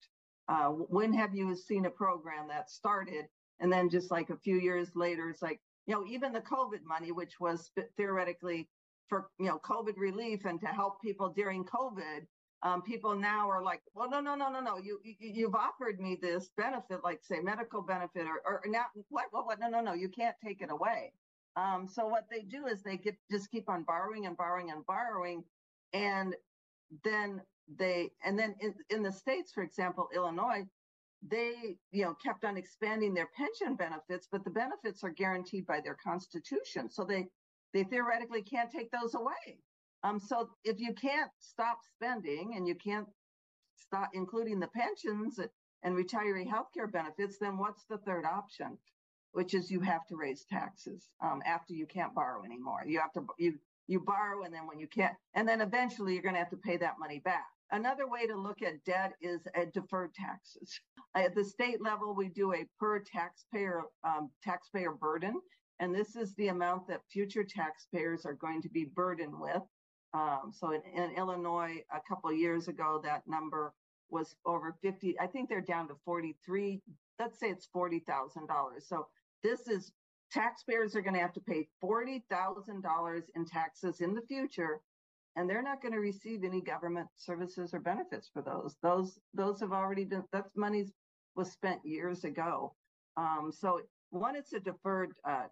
[SPEAKER 3] Uh, when have you seen a program that started and then just like a few years later, it's like, you know, even the COVID money, which was theoretically for, you know, COVID relief and to help people during COVID, um, people now are like, well, no, no, no, no, no. You, you have offered me this benefit, like say medical benefit, or, or now what, what, what? No, no, no. You can't take it away. Um, so what they do is they get just keep on borrowing and borrowing and borrowing, and then they and then in, in the states, for example, Illinois, they you know kept on expanding their pension benefits but the benefits are guaranteed by their constitution so they they theoretically can't take those away um so if you can't stop spending and you can't stop including the pensions and retiree health care benefits then what's the third option which is you have to raise taxes um, after you can't borrow anymore you have to you you borrow and then when you can't and then eventually you're going to have to pay that money back Another way to look at debt is at deferred taxes. At the state level, we do a per taxpayer um, taxpayer burden, and this is the amount that future taxpayers are going to be burdened with. Um, so in, in, Illinois, a couple years ago, that number was over 50. I think they're down to 43. Let's say it's $40,000. So this is taxpayers are going to have to pay $40,000 in taxes in the future and they're not going to receive any government services or benefits for those. Those those have already been that money was spent years ago. Um, so one, it's a deferred uh,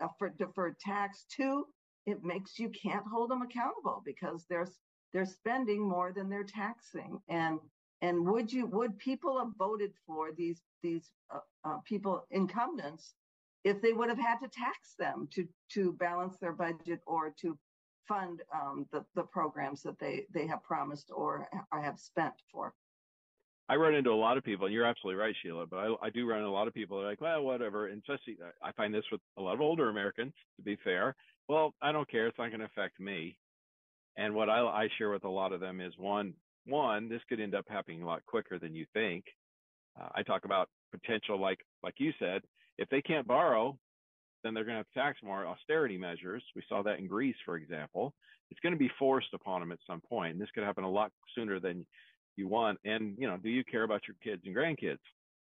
[SPEAKER 3] a deferred tax. Two, it makes you can't hold them accountable because they're they're spending more than they're taxing. And and would you would people have voted for these these uh, uh, people incumbents if they would have had to tax them to to balance their budget or to fund um, the, the programs that they, they have promised or have spent for.
[SPEAKER 2] I run into a lot of people, and you're absolutely right, Sheila. But I, I do run into a lot of people that are like, well, whatever. And especially, I find this with a lot of older Americans, to be fair. Well, I don't care. It's not going to affect me. And what I, I share with a lot of them is one, one, this could end up happening a lot quicker than you think. Uh, I talk about potential, like like you said, if they can't borrow, then they're going to have to tax more austerity measures. We saw that in Greece, for example. It's going to be forced upon them at some point, and this could happen a lot sooner than you want. And you know, do you care about your kids and grandkids?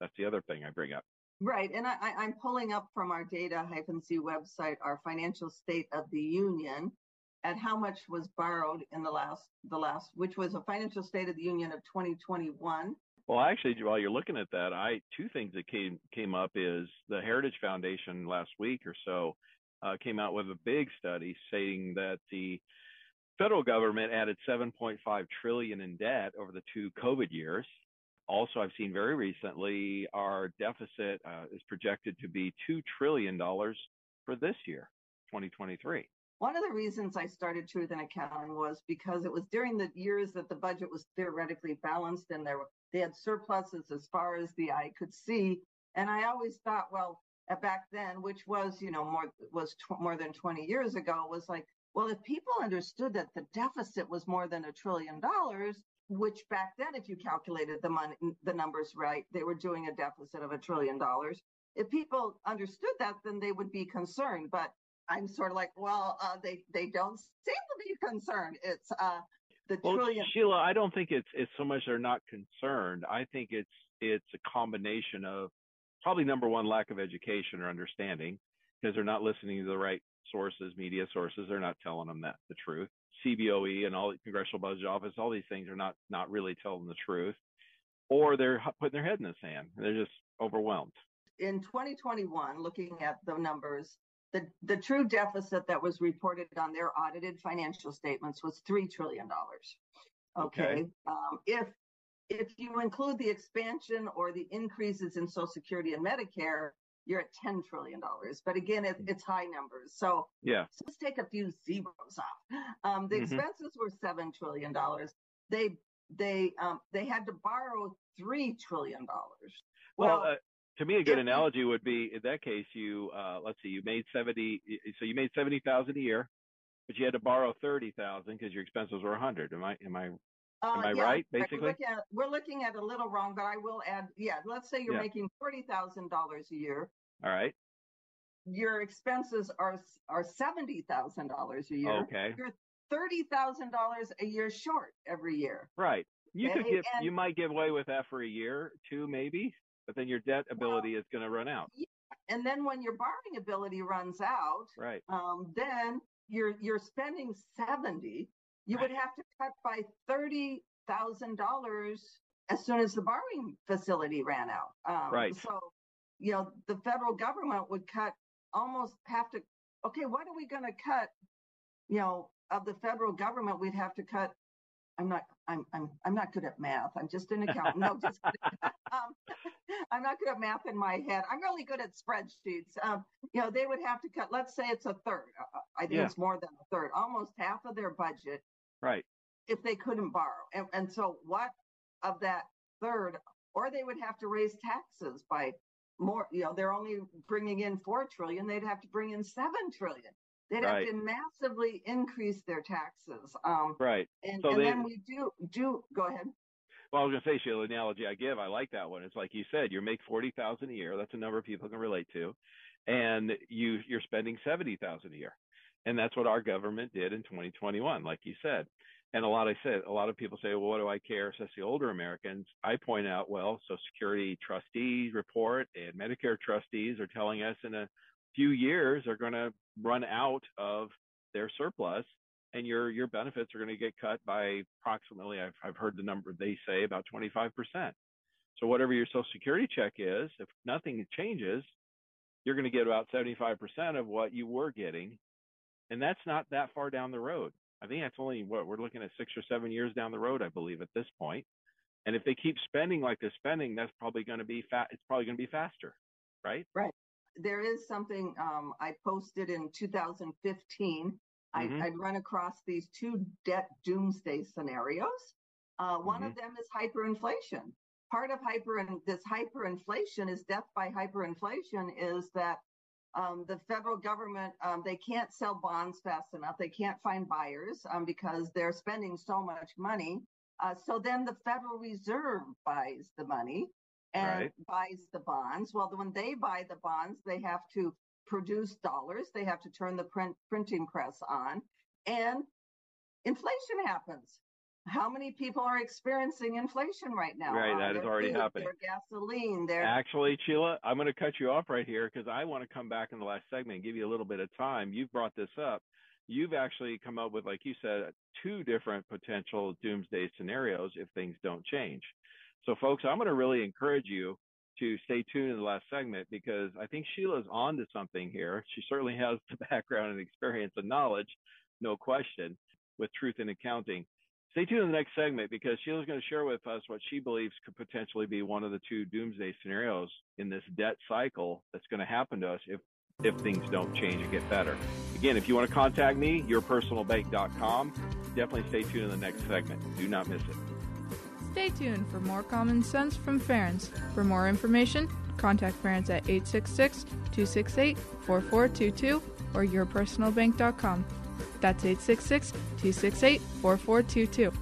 [SPEAKER 2] That's the other thing I bring up.
[SPEAKER 3] Right, and I, am pulling up from our data hyphen Z website our financial state of the union, and how much was borrowed in the last the last, which was a financial state of the union of 2021.
[SPEAKER 2] Well, actually, while you're looking at that, I two things that came came up is the Heritage Foundation last week or so uh, came out with a big study saying that the federal government added 7.5 trillion in debt over the two COVID years. Also, I've seen very recently our deficit uh, is projected to be two trillion dollars for this year, 2023.
[SPEAKER 3] One of the reasons I started Truth in Accounting was because it was during the years that the budget was theoretically balanced and there they had surpluses as far as the eye could see. And I always thought, well, back then, which was, you know, more was tw- more than 20 years ago, was like, well, if people understood that the deficit was more than a trillion dollars, which back then, if you calculated the money, the numbers right, they were doing a deficit of a trillion dollars. If people understood that, then they would be concerned. But I'm sort of like, well, uh, they they don't seem to be concerned. It's uh, the
[SPEAKER 2] well,
[SPEAKER 3] trillion.
[SPEAKER 2] Sheila, I don't think it's it's so much they're not concerned. I think it's it's a combination of probably number one lack of education or understanding because they're not listening to the right sources, media sources. They're not telling them that the truth. CBO and all the Congressional Budget Office, all these things are not not really telling the truth, or they're putting their head in the sand. They're just overwhelmed.
[SPEAKER 3] In 2021, looking at the numbers, the, the true deficit that was reported on their audited financial statements was $3 trillion. Okay. okay. Um, if, if you include the expansion or the increases in Social Security and Medicare, you're at $10 trillion. But again, it, it's high numbers. So,
[SPEAKER 2] yeah.
[SPEAKER 3] So let's take a few zeros off. Um, the mm-hmm. expenses were $7 trillion. They, they, um, they had to borrow $3 trillion.
[SPEAKER 2] Well, well uh, to me, a good analogy would be in that case, you uh, let's see, you made seventy, so you made seventy thousand a year, but you had to borrow thirty thousand because your expenses were a hundred. Am I am I uh, am I yeah, right? Basically,
[SPEAKER 3] we're looking, at, we're looking, at, a little wrong, but I will add. Yeah, let's say you're yeah. making forty thousand dollars a year.
[SPEAKER 2] All right.
[SPEAKER 3] Your expenses are are seventy thousand dollars a year.
[SPEAKER 2] Okay.
[SPEAKER 3] You're thirty thousand dollars a year short every year.
[SPEAKER 2] Right. You okay? could give. And, you might give away with that for a year, two, maybe but then your debt ability well, is going to run out.
[SPEAKER 3] And then when your borrowing ability runs out,
[SPEAKER 2] right?
[SPEAKER 3] Um, then you're you're spending seventy. You would have to cut by thirty thousand dollars as soon as the borrowing facility ran out. Um,
[SPEAKER 2] right.
[SPEAKER 3] So, you know, the federal government would cut almost have to. Okay, what are we going to cut? You know, of the federal government, we'd have to cut I'm not I'm I'm I'm not good at math. I'm just an accountant. No, just um, I'm not good at math in my head. I'm really good at spreadsheets. Um, you know, they would have to cut. Let's say it's a third. Uh, uh, I think yeah. it's more than a third, almost half of their budget.
[SPEAKER 2] Right.
[SPEAKER 3] If they couldn't borrow, and and so what of that third, or they would have to raise taxes by more. You know, they're only bringing in four trillion. They'd have to bring in seven trillion. They'd right. have to massively increase their taxes. Um,
[SPEAKER 2] right.
[SPEAKER 3] And, so and they, then we do do go ahead.
[SPEAKER 2] Well, I was going to say, Sheila, the analogy I give, I like that one. It's like you said, you make forty thousand a year. That's a number people can relate to, and you you're spending seventy thousand a year, and that's what our government did in 2021, like you said. And a lot I said, a lot of people say, well, what do I care? Especially older Americans. I point out, well, Social Security trustees report and Medicare trustees are telling us in a few years are going to run out of their surplus and your your benefits are going to get cut by approximately I've, I've heard the number they say about 25%. So whatever your social security check is, if nothing changes, you're going to get about 75% of what you were getting. And that's not that far down the road. I think that's only what we're looking at 6 or 7 years down the road I believe at this point. And if they keep spending like they're spending, that's probably going to be fat it's probably going to be faster, right?
[SPEAKER 3] Right there is something um, I posted in 2015. Mm-hmm. I, would run across these two debt doomsday scenarios. Uh, one mm-hmm. of them is hyperinflation. Part of hyper and this hyperinflation is death by hyperinflation is that the federal government um, they can't sell bonds fast enough. They can't find buyers um, because they're spending so much money. Uh, so then the Federal Reserve buys the money and buys the bonds. Well, when they buy the bonds, they have to produce dollars. They have to turn the print, printing press on, and inflation happens. How many people are experiencing inflation right now?
[SPEAKER 2] Right, that is already food, happening.
[SPEAKER 3] Gasoline, their
[SPEAKER 2] actually, Sheila, I'm going to cut you off right here because I want to come back in the last segment and give you a little bit of time. You've brought this up. You've actually come up with, like you said, two different potential doomsday scenarios if things don't change. So, folks, I'm going to really encourage you to stay tuned in the last segment because I think Sheila's on to something here. She certainly has the background and experience and knowledge, no question, with truth in accounting. Stay tuned in the next segment because Sheila's going to share with us what she believes could potentially be one of the two doomsday scenarios in this debt cycle that's going to happen to us if if things don't change and get better. Again, if you want to contact me, yourpersonalbank.com. Definitely stay tuned in the next segment. Do not miss it.
[SPEAKER 1] Stay tuned for more common sense from Ferenc. For more information, contact Ferenc at 866 268 4422 or yourpersonalbank.com. That's 866 268 4422.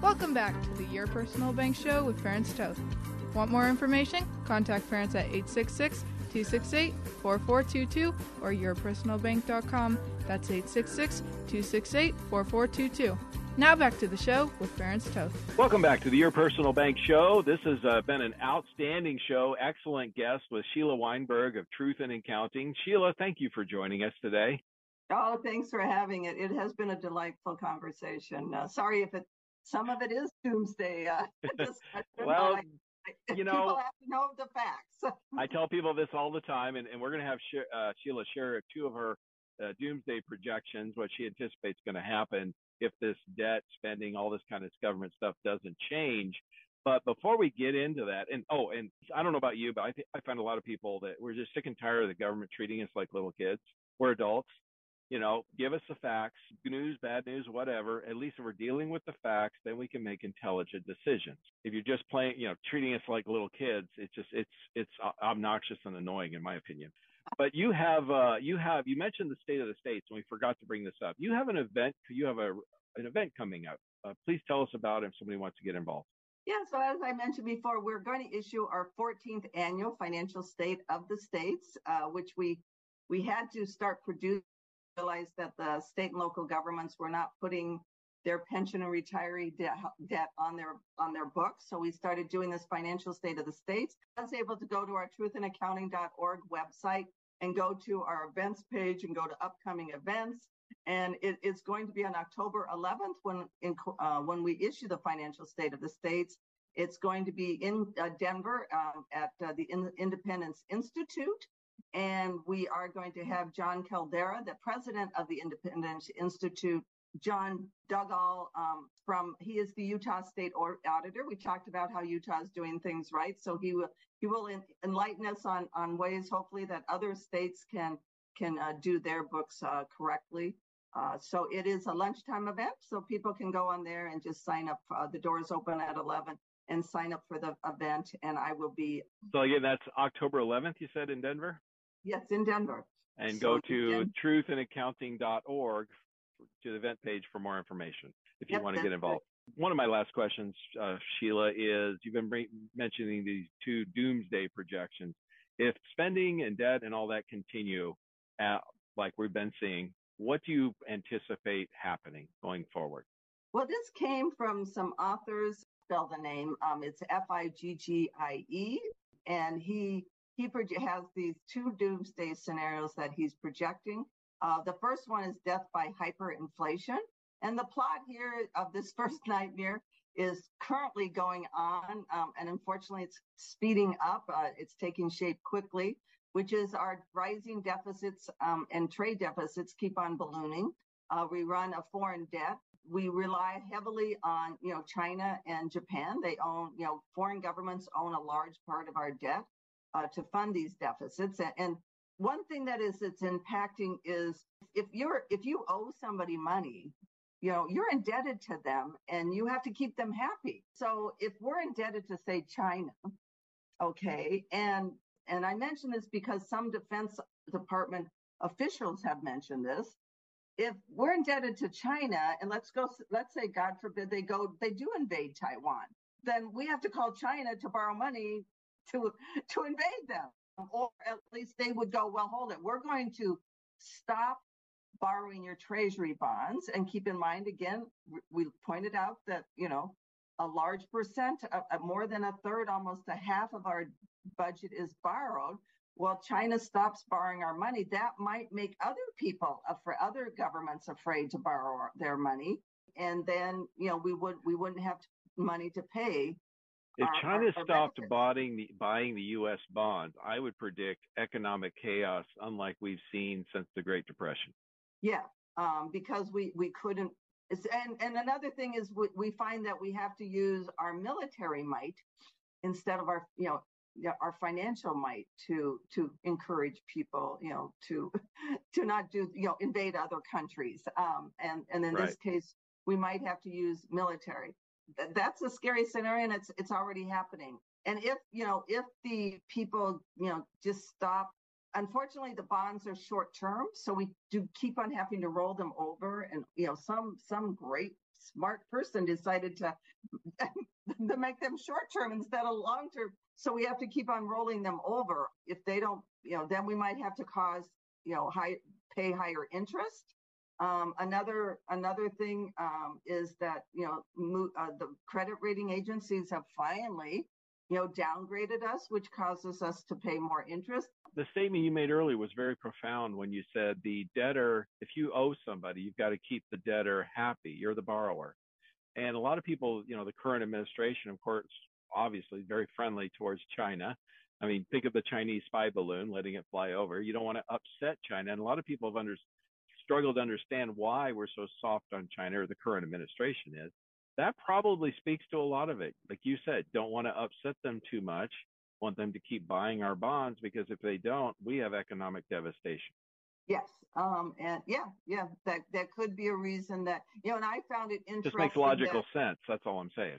[SPEAKER 1] Welcome back to the Your Personal Bank Show with Ferenc Toth. Want more information? Contact Ferenc at 866 268 4422 or yourpersonalbank.com. That's 866 268 4422. Now back to the show with Ferenc Toth.
[SPEAKER 2] Welcome back to the Your Personal Bank Show. This has uh, been an outstanding show. Excellent guest with Sheila Weinberg of Truth in Accounting. Sheila, thank you for joining us today.
[SPEAKER 3] Oh, thanks for having it. It has been a delightful conversation. Uh, sorry if it some of it is doomsday uh,
[SPEAKER 2] well, you know,
[SPEAKER 3] people have to know the facts.
[SPEAKER 2] I tell people this all the time, and, and we're going to have uh, Sheila share two of her uh, doomsday projections, what she anticipates going to happen if this debt spending, all this kind of government stuff doesn't change. But before we get into that, and oh, and I don't know about you, but I, th- I find a lot of people that we're just sick and tired of the government treating us like little kids. We're adults. You know, give us the facts, good news, bad news, whatever. At least if we're dealing with the facts, then we can make intelligent decisions. If you're just playing, you know, treating us like little kids, it's just it's it's obnoxious and annoying, in my opinion but you have uh, you have you mentioned the state of the states, and we forgot to bring this up. You have an event. You have a an event coming up. Uh, please tell us about it if somebody wants to get involved.
[SPEAKER 3] Yeah, so as I mentioned before, we're going to issue our 14th annual financial state of the states, uh, which we we had to start producing. Realize that the state and local governments were not putting their pension and retiree debt, debt on their on their books. So we started doing this financial state of the states. I was able to go to our truthinaccounting.org website and go to our events page and go to upcoming events. And it is going to be on October 11th when in, uh, when we issue the financial state of the states. It's going to be in uh, Denver um, at uh, the in- Independence Institute. And we are going to have Jon Caldara, the president of the Independence Institute, John Dougall um, from he is the Utah State Auditor. We talked about how Utah is doing things right, so he will he will enlighten us on on ways hopefully that other states can can uh, do their books uh, correctly. Uh, so it is a lunchtime event, so people can go on there and just sign up. Uh, the doors open at 11 and sign up for the event, and I will be.
[SPEAKER 2] So again, that's October 11th. You said in Denver.
[SPEAKER 3] Yes, in Denver.
[SPEAKER 2] And so go to truthinaccounting.org to the event page for more information if you yep, want to get involved. One of my last questions, uh, Sheila, is you've been mentioning these two doomsday projections. If spending and debt and all that continue at, like we've been seeing, what do you anticipate happening going forward?
[SPEAKER 3] Well, this came from some authors. Spell the name. Um, it's F I G G I E, and he he has these two doomsday scenarios that he's projecting. Uh, the first one is death by hyperinflation. And the plot here of this first nightmare is currently going on. Um, and unfortunately, it's speeding up. Uh, it's taking shape quickly, which is our rising deficits um, and trade deficits keep on ballooning. Uh, we run a foreign debt. We rely heavily on, you know, China and Japan. They own, you know, foreign governments own a large part of our debt uh, to fund these deficits. And, and one thing that is it's impacting is if you're if you owe somebody money you know you're indebted to them and you have to keep them happy. So if we're indebted to say china okay and and i mention this because some defense department officials have mentioned this. If we're indebted to China, and let's go, let's say, God forbid, they go, they do invade Taiwan, then we have to call China to borrow money to to invade them, or at least they would go, well, hold it, we're going to stop borrowing your treasury bonds, and keep in mind again, we pointed out that you know a large percent, uh, more than a third, almost a half of our budget is borrowed. Well, China stops borrowing our money, that might make other people, for other governments, afraid to borrow their money, and then you know we would we wouldn't have money to pay.
[SPEAKER 2] If our, China stopped buying the buying the U.S. bonds, I would predict economic chaos unlike we've seen since the Great Depression.
[SPEAKER 3] Yeah, um, because we we couldn't. and and another thing is we, we find that we have to use our military might instead of our you know our financial might to to encourage people, you know, to to not do, you know, invade other countries. Um, and and in right. this case, we might have to use military. That's a scary scenario, and it's it's already happening. And if you know, if the people, you know, just stop. Unfortunately, the bonds are short term, so we do keep on having to roll them over. And you know, some some great smart person decided to to make them short term instead of long term. So we have to keep on rolling them over. If they don't, you know, then we might have to cause, you know, high pay higher interest. Um, another another thing um, is that you know mo- uh, the credit rating agencies have finally you know downgraded us, which causes us to pay more interest.
[SPEAKER 2] The statement you made earlier was very profound when you said the debtor, if you owe somebody, you've got to keep the debtor happy. You're the borrower. And a lot of people, you know, the current administration, of course, obviously very friendly towards China. I mean, think of the Chinese spy balloon, letting it fly over. You don't want to upset China. And a lot of people have under, struggled to understand why we're so soft on China, or the current administration is. That probably speaks to a lot of it. Like you said, don't want to upset them too much, want them to keep buying our bonds because if they don't, we have economic devastation.
[SPEAKER 3] Yes. Um, and yeah, yeah, that that could be a reason that you know, and I found it interesting.
[SPEAKER 2] Just makes logical that, sense. That's all I'm saying.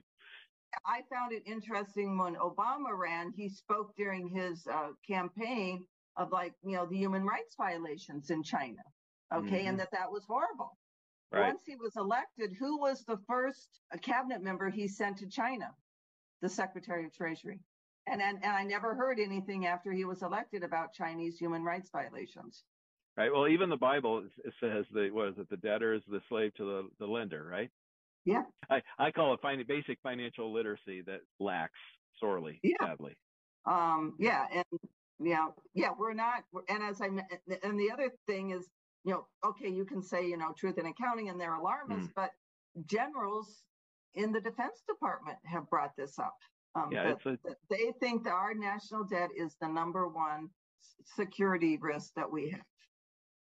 [SPEAKER 3] I found it interesting when Obama ran, he spoke during his uh, campaign of like, you know, the human rights violations in China. Okay. Mm-hmm. And that that was horrible. Right. Once he was elected, who was the first cabinet member he sent to China? The Secretary of Treasury. And, and, and I never heard anything after he was elected about Chinese human rights violations.
[SPEAKER 2] Right. Well, even the Bible says that what is it? The debtor is the slave to the, the lender, right?
[SPEAKER 3] Yeah.
[SPEAKER 2] I, I call it fin- basic financial literacy that lacks sorely, yeah. sadly.
[SPEAKER 3] Um, yeah. And, yeah, yeah, we're not, and as I, and the other thing is, you know, okay, you can say, you know, truth in accounting and they're alarmists, mm. but generals in the Defense Department have brought this up. Um, yeah, that, a... they think that our national debt is the number one security risk that we have.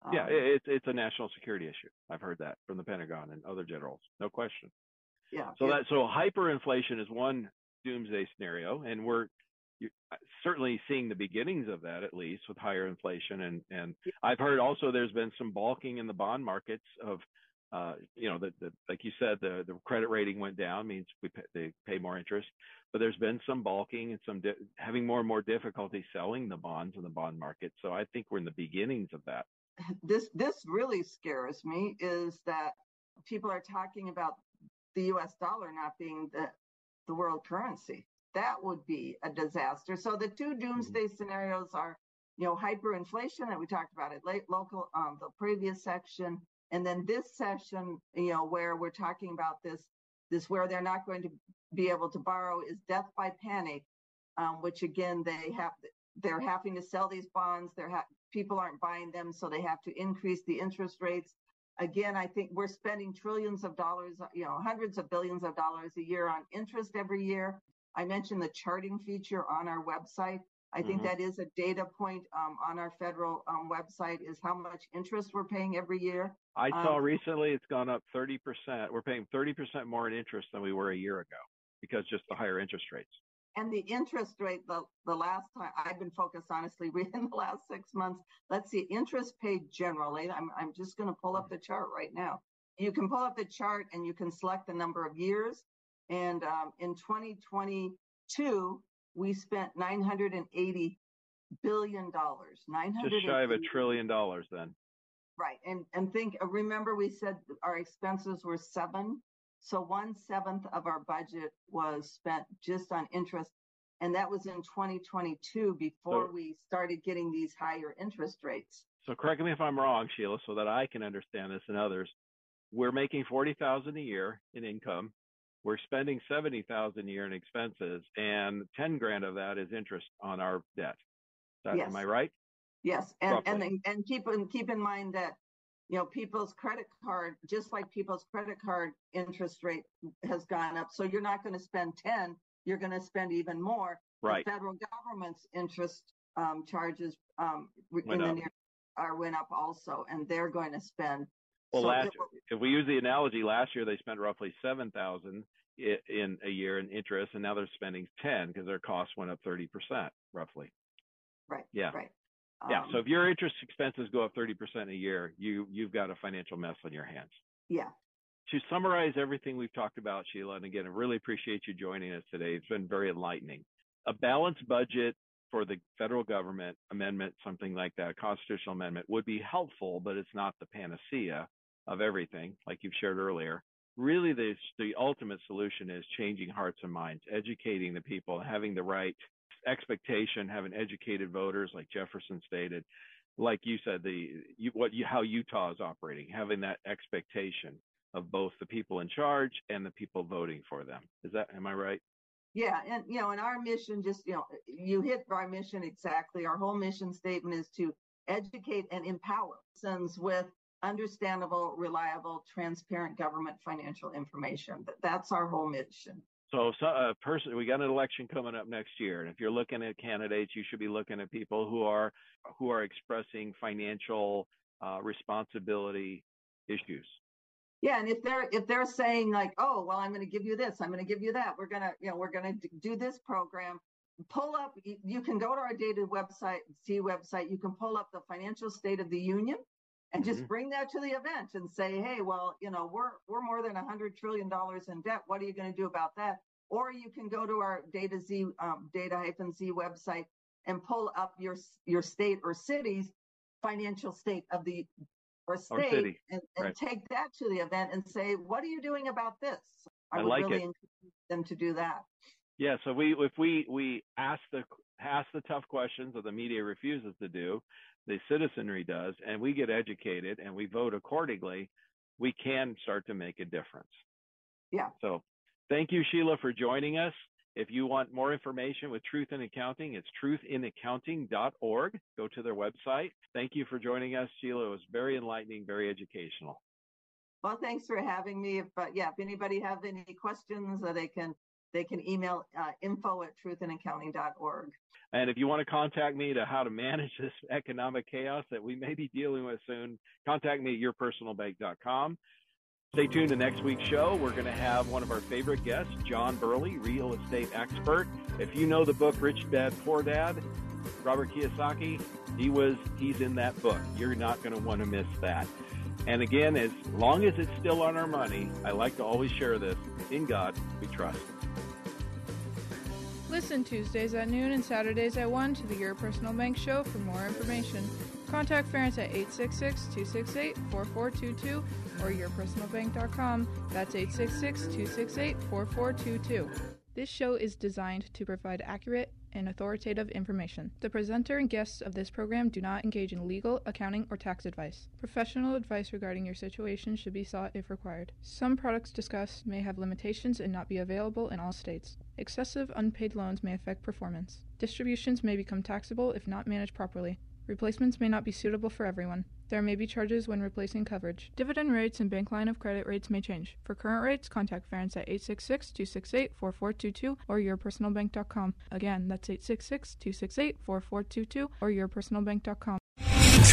[SPEAKER 2] Um, yeah, it's it's a national security issue. I've heard that from the Pentagon and other generals, no question.
[SPEAKER 3] Yeah.
[SPEAKER 2] So that so hyperinflation is one doomsday scenario, and we're uh, certainly seeing the beginnings of that at least with higher inflation and and. I've heard also there's been some balking in the bond markets of uh, you know the, the like you said the the credit rating went down means we pay, they pay more interest but there's been some balking and some di- having more and more difficulty selling the bonds in the bond market so I think we're in the beginnings of that
[SPEAKER 3] this this really scares me is that people are talking about the US dollar not being the the world currency. That would be a disaster. So the two doomsday mm-hmm. scenarios are, you know, hyperinflation that we talked about it late local um the previous section and then this session, you know, where we're talking about this this where they're not going to be able to borrow is death by panic, um, which again they have they're having to sell these bonds. They're ha- people aren't buying them, so they have to increase the interest rates. Again, I think we're spending trillions of dollars, you know, hundreds of billions of dollars a year on interest every year. I mentioned the charting feature on our website. I mm-hmm. think that is a data point um, on our federal um, website is how much interest we're paying every year.
[SPEAKER 2] I saw um, recently it's gone up 30%. We're paying 30% more in interest than we were a year ago because just the higher interest rates
[SPEAKER 3] and the interest rate the, the last time i've been focused honestly in the last six months let's see interest paid generally i'm, I'm just going to pull up the chart right now you can pull up the chart and you can select the number of years and um, in 2022 we spent 980 billion dollars 900
[SPEAKER 2] just shy of a trillion dollars then
[SPEAKER 3] Right. And and think remember we said our expenses were seven. So one seventh of our budget was spent just on interest. And that was in 2022 before so, we started getting these higher interest rates.
[SPEAKER 2] So correct me if I'm wrong, Sheila, so that I can understand this and others. We're making forty thousand a year in income. We're spending seventy thousand a year in expenses, and ten grand of that is interest on our debt. That, yes. Am I right?
[SPEAKER 3] Yes, and and and keep in keep in mind that you know people's credit card, just like people's credit card interest rate has gone up. So you're not going to spend ten, you're going to spend even more.
[SPEAKER 2] Right.
[SPEAKER 3] The federal government's interest um, charges um, in the near are went up also, and they're going to spend.
[SPEAKER 2] Well, so last if we use the analogy, last year they spent roughly seven thousand in a year in interest, and now they're spending ten because their costs went up thirty percent, roughly.
[SPEAKER 3] Right.
[SPEAKER 2] Yeah.
[SPEAKER 3] Right.
[SPEAKER 2] Yeah. So if um, your interest expenses go up 30% a year, you you've got a financial mess on your hands.
[SPEAKER 3] Yeah.
[SPEAKER 2] To summarize everything we've talked about, Sheila, and again, I really appreciate you joining us today. It's been very enlightening. A balanced budget for the federal government amendment, something like that, constitutional amendment, would be helpful, but it's not the panacea of everything, like you've shared earlier. Really, the, the ultimate solution is changing hearts and minds, educating the people, having the right expectation, having educated voters, like Jefferson stated, like you said, the you, what you, how Utah is operating, having that expectation of both the people in charge and the people voting for them. Is that am I right?
[SPEAKER 3] Yeah, and you know, and our mission just you know, you hit our mission exactly. Our whole mission statement is to educate and empower citizens with understandable, reliable, transparent government financial information. That's our whole mission.
[SPEAKER 2] So, so a person, we got an election coming up next year, and if you're looking at candidates, you should be looking at people who are who are expressing financial uh, responsibility issues.
[SPEAKER 3] Yeah, and if they're if they're saying like, oh, well, I'm going to give you this, I'm going to give you that, we're gonna, you know, we're going to do this program. Pull up. You can go to our data website, see website. You can pull up the financial state of the union, and just mm-hmm. bring that to the event and say, hey, well, you know, we're we're more than a hundred trillion dollars in debt. What are you going to do about that? Or you can go to our Data Z um, Data hyphen Z website and pull up your your state or city's financial state of the or state and, and right. take that to the event and say, what are you doing about this?
[SPEAKER 2] I, I
[SPEAKER 3] would
[SPEAKER 2] like
[SPEAKER 3] really
[SPEAKER 2] it.
[SPEAKER 3] encourage them to do that.
[SPEAKER 2] Yeah, so we if we we ask the ask the tough questions that the media refuses to do, the citizenry does, and we get educated and we vote accordingly, we can start to make a difference.
[SPEAKER 3] Yeah.
[SPEAKER 2] So thank you, Sheila, for joining us. If you want more information with Truth in Accounting, it's truthinaccounting.org. Go to their website. Thank you for joining us, Sheila. It was very enlightening, very educational.
[SPEAKER 3] Well, thanks for having me. If uh, yeah, if anybody have any questions, uh, they can they can email uh, info at truthinaccounting.org.
[SPEAKER 2] And if you want to contact me to how to manage this economic chaos that we may be dealing with soon, contact me at yourpersonalbank.com. Stay tuned to next week's show. We're going to have one of our favorite guests, John Burley, real estate expert. If you know the book Rich Dad Poor Dad, Robert Kiyosaki, he was he's in that book. You're not going to want to miss that. And again, as long as it's still on our money, I like to always share this. In God, we trust.
[SPEAKER 1] Listen Tuesdays at noon and Saturdays at 1 to the Your Personal Bank Show for more information. Contact Ferenc at 866-268-4422 or yourpersonalbank.com. That's 866-268-4422. This show is designed to provide accurate and authoritative information. The presenter and guests of this program do not engage in legal, accounting, or tax advice. Professional advice regarding your situation should be sought if required. Some products discussed may have limitations and not be available in all states. Excessive unpaid loans may affect performance. Distributions may become taxable if not managed properly. Replacements may not be suitable for everyone. There may be charges when replacing coverage. Dividend rates and bank line of credit rates may change. For current rates, contact Ferenc at 866-268-4422 or yourpersonalbank.com. Again, that's 866-268-4422 or yourpersonalbank.com.